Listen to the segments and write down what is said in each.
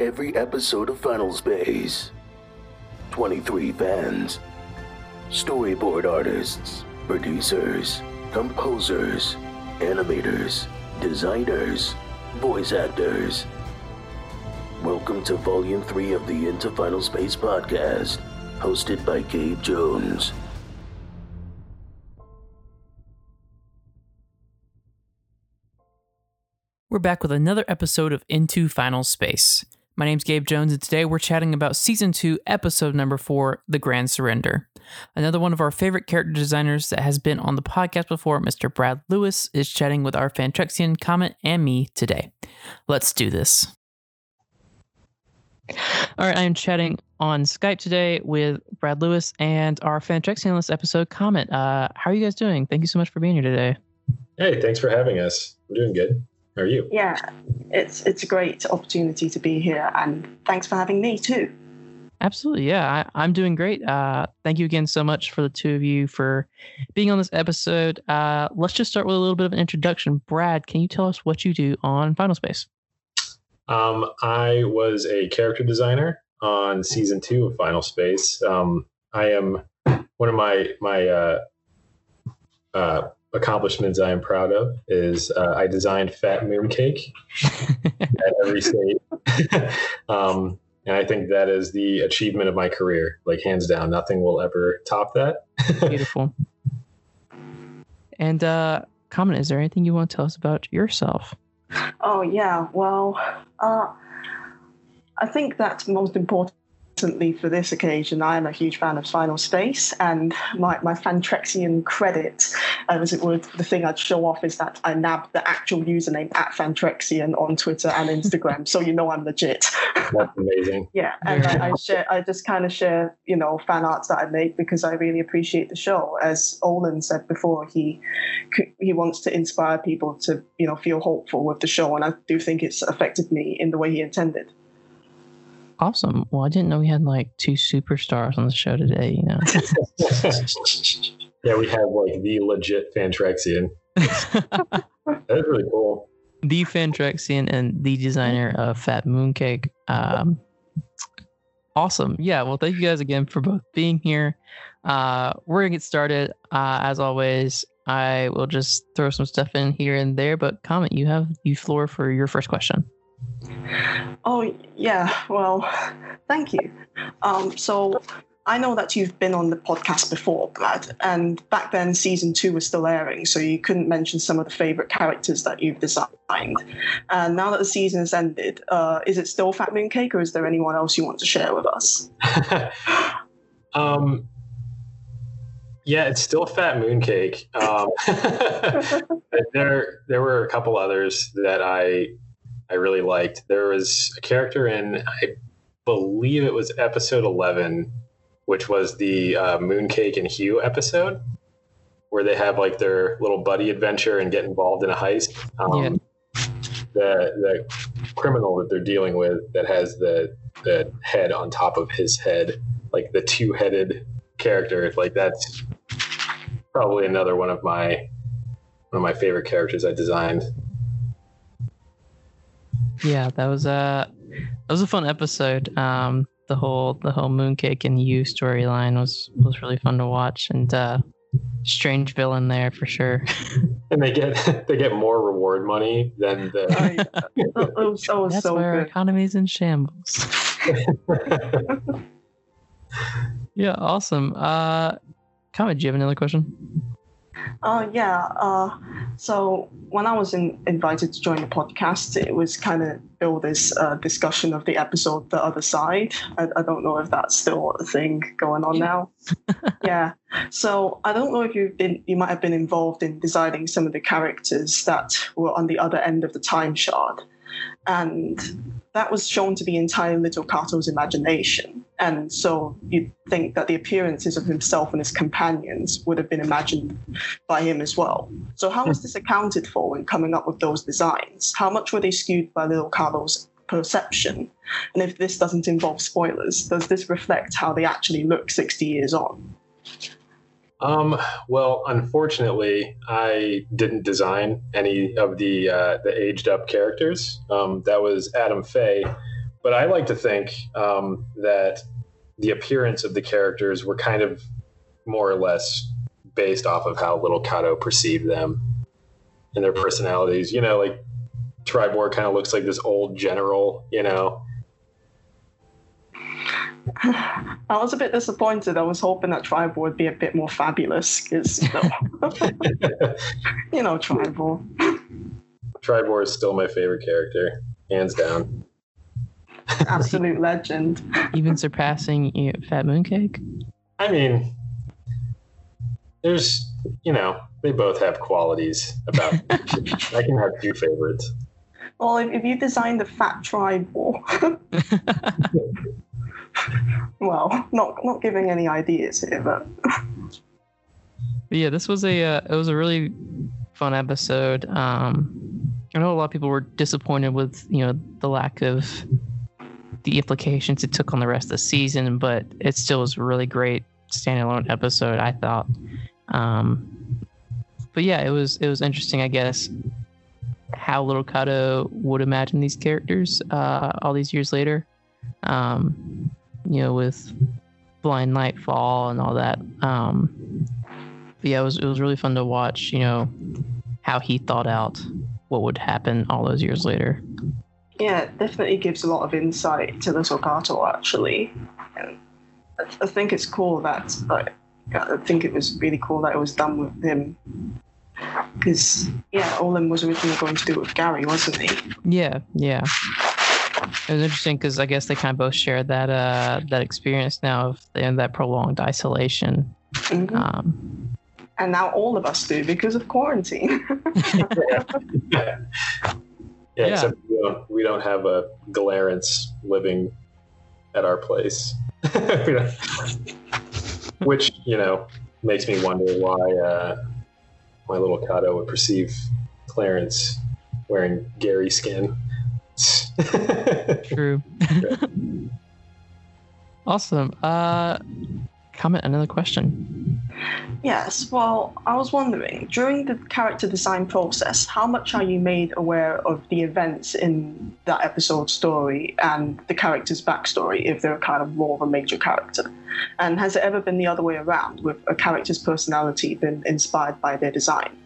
every episode of Final Space. 23 fans, storyboard artists, producers, composers, animators, designers, voice actors. Welcome to Volume 3 of the Into Final Space podcast, hosted by Gabe Jones. We're back with another episode of Into Final Space. My name's Gabe Jones, and today we're chatting about Season 2, Episode Number 4, The Grand Surrender. Another one of our favorite character designers that has been on the podcast before, Mr. Brad Lewis, is chatting with our Fantrexian, Comet, and me today. Let's do this. All right, I am chatting on Skype today with Brad Lewis and our Fantrexian this episode, Comet. Uh, how are you guys doing? Thank you so much for being here today. Hey, thanks for having us. We're doing good. How are you? Yeah, it's it's a great opportunity to be here, and thanks for having me too. Absolutely, yeah, I, am doing great. Uh, thank you again so much for the two of you for being on this episode. Uh, let's just start with a little bit of an introduction. Brad, can you tell us what you do on Final Space? Um, I was a character designer on season two of Final Space. Um, I am one of my my uh, uh, accomplishments I am proud of is uh, I designed Fat Mooncake at every state. um, and I think that is the achievement of my career, like hands down. Nothing will ever top that. Beautiful. And uh, Comet, is there anything you want to tell us about yourself? Oh yeah, well, uh, I think that's most important for this occasion, I am a huge fan of Final Space, and my, my Fantrexian credit, um, as it were, the thing I'd show off is that I nabbed the actual username at Fantrexian on Twitter and Instagram, so you know I'm legit. That's amazing. yeah, and I, I, share, I just kind of share, you know, fan arts that I make because I really appreciate the show. As Olan said before, he he wants to inspire people to, you know, feel hopeful with the show, and I do think it's affected me in the way he intended. Awesome. Well, I didn't know we had like two superstars on the show today, you know. yeah, we have like the legit Fantrexian. That's really cool. The Fantrexian and the designer of Fat Mooncake. Um, awesome. Yeah. Well, thank you guys again for both being here. Uh, we're gonna get started. Uh, as always, I will just throw some stuff in here and there. But Comet, you have the floor for your first question. Oh, yeah. Well, thank you. Um, so I know that you've been on the podcast before, Brad, and back then season two was still airing, so you couldn't mention some of the favorite characters that you've designed. And now that the season has ended, uh, is it still Fat Mooncake, or is there anyone else you want to share with us? um, yeah, it's still Fat Mooncake. Um, there, there were a couple others that I I really liked. There was a character in, I believe it was episode 11, which was the uh, Mooncake and HUE episode, where they have like their little buddy adventure and get involved in a heist. Um, yeah. The the criminal that they're dealing with that has the the head on top of his head, like the two headed character, like that's probably another one of my one of my favorite characters I designed. Yeah, that was a that was a fun episode. Um, the whole the whole mooncake and you storyline was was really fun to watch, and uh, strange villain there for sure. and they get they get more reward money than the. Oh, yeah. oh, oh, That's so where good. our economy's in shambles. yeah, awesome. Uh, Comet, do you have another question? Uh, yeah. Uh, so when I was in, invited to join the podcast, it was kind of build this uh, discussion of the episode, the other side. I, I, don't know if that's still a thing going on now. yeah. So I don't know if you've been, you might have been involved in designing some of the characters that were on the other end of the time shard, and that was shown to be entirely Little Cato's imagination. And so you'd think that the appearances of himself and his companions would have been imagined by him as well. So, how was this accounted for when coming up with those designs? How much were they skewed by Little Cato's perception? And if this doesn't involve spoilers, does this reflect how they actually look 60 years on? Um, well, unfortunately, I didn't design any of the uh, the aged up characters. Um, that was Adam Fay, but I like to think um, that the appearance of the characters were kind of more or less based off of how Little Cato perceived them and their personalities. You know, like Tribor kind of looks like this old general, you know. I was a bit disappointed. I was hoping that Tribor would be a bit more fabulous because, you know, you know, Tribor. Tribor is still my favorite character, hands down. Absolute legend. Even surpassing you know, Fat Mooncake. I mean, there's, you know, they both have qualities about. I can have two favorites. Well, if, if you designed the Fat Tribor, well, not not giving any ideas here, but But yeah, this was a uh, it was a really fun episode. Um, I know a lot of people were disappointed with you know the lack of the implications it took on the rest of the season, but it still was a really great standalone episode. I thought. Um, but yeah, it was it was interesting, I guess, how Little Cato would imagine these characters uh, all these years later. Um, you know, with Blind Nightfall and all that. Um, yeah, it was it was really fun to watch. You know, how he thought out what would happen all those years later. Yeah, it definitely gives a lot of insight to Little Cato actually. And I, I think it's cool that like, I think it was really cool that it was done with him. Because yeah, Olan was originally going to do it with Gary, wasn't he? Yeah, yeah. It was interesting because I guess they kind of both shared that uh that experience now of the, that prolonged isolation. Mhm. Um, And now all of us do because of quarantine. yeah, Yeah. except we don't, we don't have a Clarence living at our place. Which, you know, makes me wonder why uh, my little Cato would perceive Clarence wearing Gary skin. true. awesome. Uh, Comet another question. Yes, well, I was wondering, during the character design process, how much are you made aware of the events in that episode's story and the character's backstory if they're kind of more of a major character? And has it ever been the other way around, with a character's personality been inspired by their design?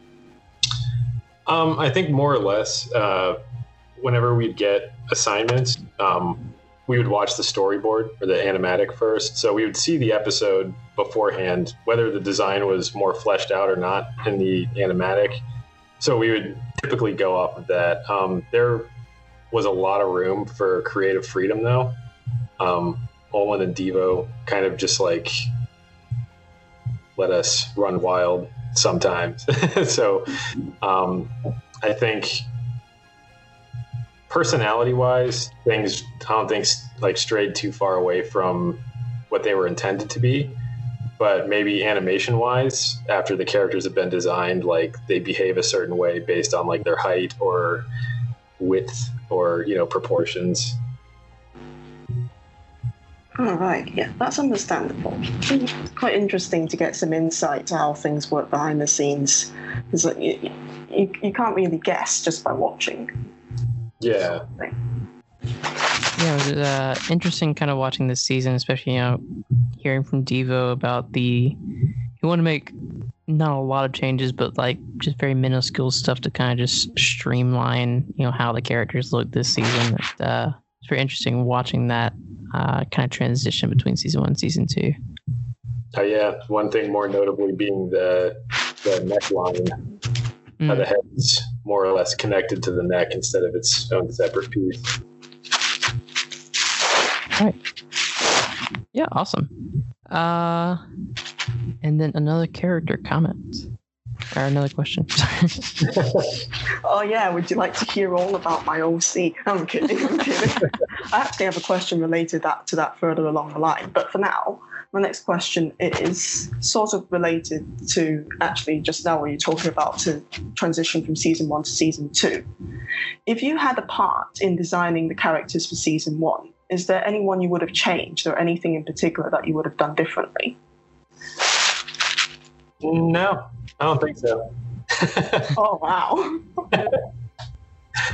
Um, I think more or less, uh, whenever we'd get assignments, um, we would watch the storyboard or the animatic first. So we would see the episode beforehand, whether the design was more fleshed out or not in the animatic. So we would typically go off of that. Um, there was a lot of room for creative freedom, though. Um, Olan and Devo kind of just like let us run wild sometimes. so um, I think personality wise, things I don't think like strayed too far away from what they were intended to be. But maybe animation wise, after the characters have been designed, like they behave a certain way based on like their height or width or you know proportions. All right, yeah, that's understandable. It's quite interesting to get some insight to how things work behind the scenes. Because like, you, you, you can't really guess just by watching. Yeah, Yeah, it was uh, interesting kind of watching this season, especially you know hearing from Devo about the he wanted to make not a lot of changes, but like just very minuscule stuff to kind of just streamline you know how the characters look this season. It, uh, it's very interesting watching that uh, kind of transition between season one and season two. oh yeah. One thing more notably being the the neckline. Mm. the head's more or less connected to the neck instead of its own separate piece. All right. Yeah, awesome. Uh, and then another character comment or another question. Oh yeah, would you like to hear all about my OC? I'm kidding, I'm kidding. I actually have a question related that to that further along the line. But for now, my next question is sort of related to actually just now what you're talking about to transition from season one to season two. If you had a part in designing the characters for season one, is there anyone you would have changed or anything in particular that you would have done differently? No, I don't think so. Oh wow.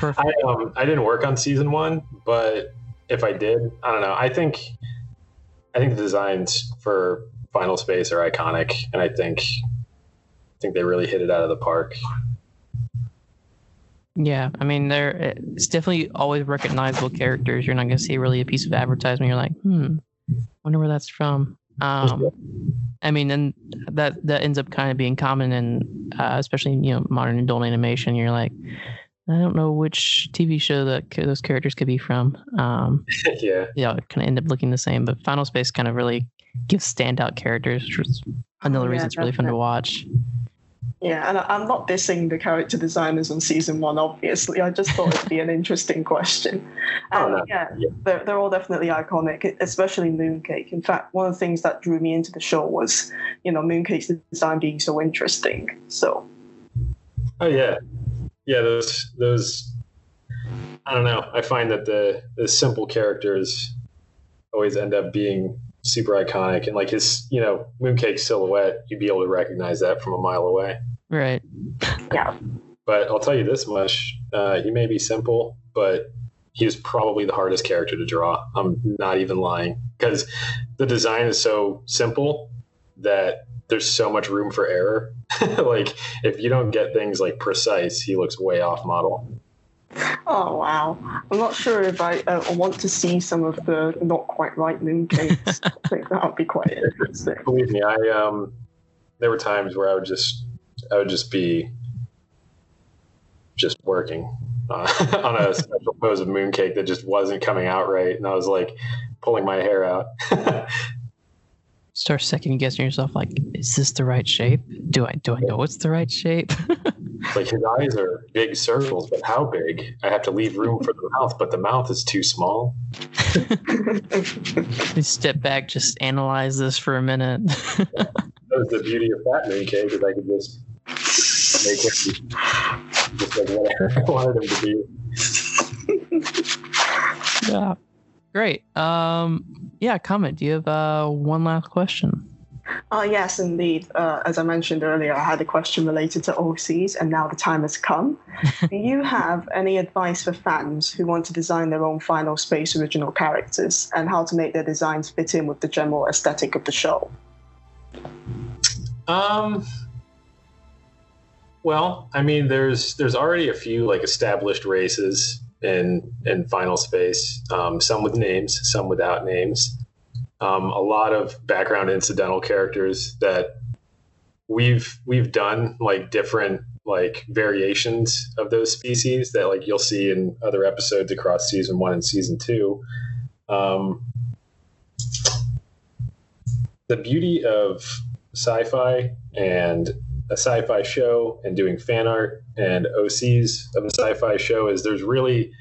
I um I didn't work on season one, but if I did, I don't know. I think I think the designs for Final Space are iconic, and I think I think they really hit it out of the park. Yeah, I mean, they're it's definitely always recognizable characters. You're not going to see really a piece of advertisement. You're like, hmm, wonder where that's from. Um, I mean, and that that ends up kind of being common in, uh, especially you know, modern adult animation. You're like, I don't know which TV show that those characters could be from. Um, yeah, yeah, kind of end up looking the same. But Final Space kind of really gives standout characters, which is another Oh, reason it's really fun to watch. Yeah, and I- I'm not dissing the character designers on season one, obviously. I just thought it'd be an interesting question. Oh, no. yeah, Yeah. they're, they're all definitely iconic, especially Mooncake. In fact, one of the things that drew me into the show was, you know, Mooncake's design being so interesting. So, Oh yeah, yeah. Those those. I don't know. I find that the the simple characters always end up being super iconic, and like his you know Mooncake silhouette, you'd be able to recognize that from a mile away. Right. yeah. But I'll tell you this much: uh, he may be simple, but he is probably the hardest character to draw. I'm not even lying because the design is so simple that there's so much room for error. like if you don't get things like precise, he looks way off model. Oh, wow. I'm not sure if I uh, want to see some of the not quite right Mooncakes. I think that would be quite interesting. Believe me, I um, there were times where I would just, I would just be, just working uh, on a special pose of mooncake that just wasn't coming out right, and I was like pulling my hair out. Start second guessing yourself, like, is this the right shape? Do I do I know it's the right shape? like his eyes are big circles, but how big? I have to leave room for the mouth, but the mouth is too small. You step back, just analyze this for a minute. That was the beauty of that mooncake is I could just make him just like whatever I wanted him to be. yeah. Great. Um yeah, Comet. Do you have uh one last question? Uh, yes, indeed. Uh, as I mentioned earlier, I had a question related to OCs, and now the time has come. Do you have any advice for fans who want to design their own Final Space original characters and how to make their designs fit in with the general aesthetic of the show? Um. Well, I mean, there's there's already a few like established races in in Final Space. Um, some with names, some without names. Um, a lot of background incidental characters that we've we've done like different like variations of those species that like you'll see in other episodes across season one and season two. Um, the beauty of sci-fi and a sci-fi show and doing fan art and OCs of a sci-fi show is there's really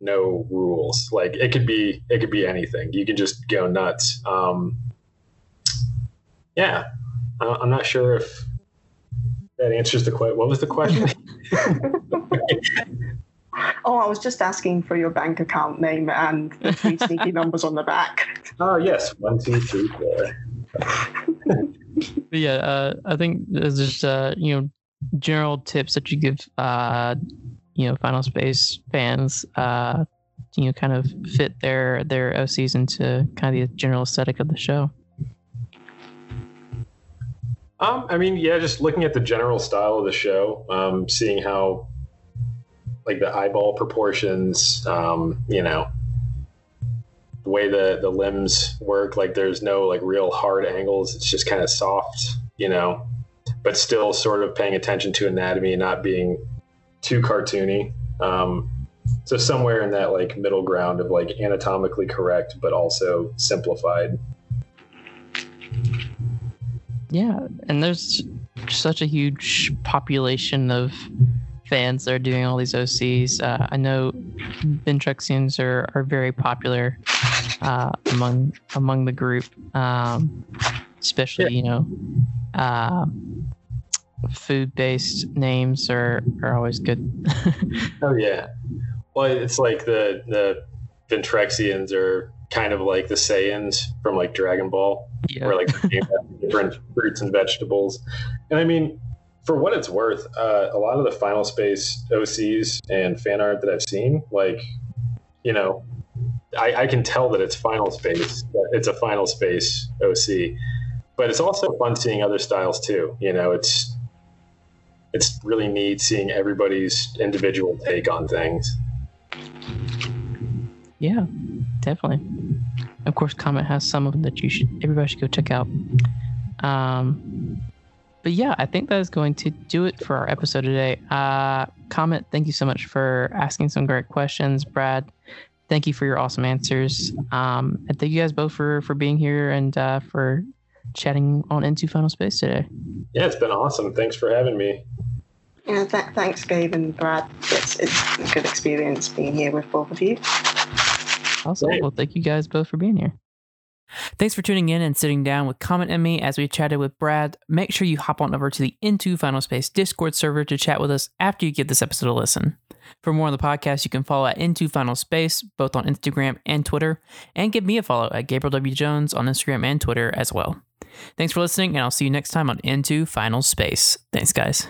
no rules. Like it could be it could be anything. You can just go nuts. Um, yeah, I'm not sure if that answers the question. What was the question? Oh, I was just asking for your bank account name and the three sneaky numbers on the back. oh yes, one, two, three, four. But yeah, uh, I think there's just uh, you know general tips that you give uh, you know Final Space fans uh, you know kind of fit their their OCs into kind of the general aesthetic of the show. Um, I mean, yeah, just looking at the general style of the show, um, seeing how like the eyeball proportions, um, you know, the way the the limbs work, like there's no like real hard angles. It's just kind of soft, you know, but still sort of paying attention to anatomy and not being too cartoony. Um, so somewhere in that like middle ground of like anatomically correct but also simplified. Yeah, and there's such a huge population of fans that are doing all these OCs. Uh, I know Ventrexians are, are very popular uh, among among the group, um, especially you know, uh, food based names are are always good. Oh yeah. Well, it's like the the Ventrexians are kind of like the Saiyans from like Dragon Ball, yeah. where like they're named after different fruits and vegetables. And I mean, for what it's worth, uh, a lot of the Final Space OCs and fan art that I've seen, like, you know, I, I can tell that it's Final Space. It's a Final Space OC, but it's also fun seeing other styles too. You know, it's it's really neat seeing everybody's individual take on things. Yeah, definitely. Of course, Comet has some of them that you should everybody should go check out. Um, but yeah, I think that is going to do it for our episode today. Uh, Comet, thank you so much for asking some great questions. Brad, thank you for your awesome answers. Um, and thank you guys both for for being here and uh, for chatting on into Final Space today. Yeah, it's been awesome. Thanks for having me. Yeah, th- thanks, Gabe and Brad. It's, it's a good experience being here with both of you. Awesome. Well, thank you guys both for being here. Thanks for tuning in and sitting down with Comet and me as we chatted with Brad. Make sure you hop on over to the Into Final Space Discord server to chat with us after you give this episode a listen. For more on the podcast, you can follow at Into Final Space, both on Instagram and Twitter, and give me a follow at Gabriel W. Jones on Instagram and Twitter as well. Thanks for listening, and I'll see you next time on Into Final Space. Thanks, guys.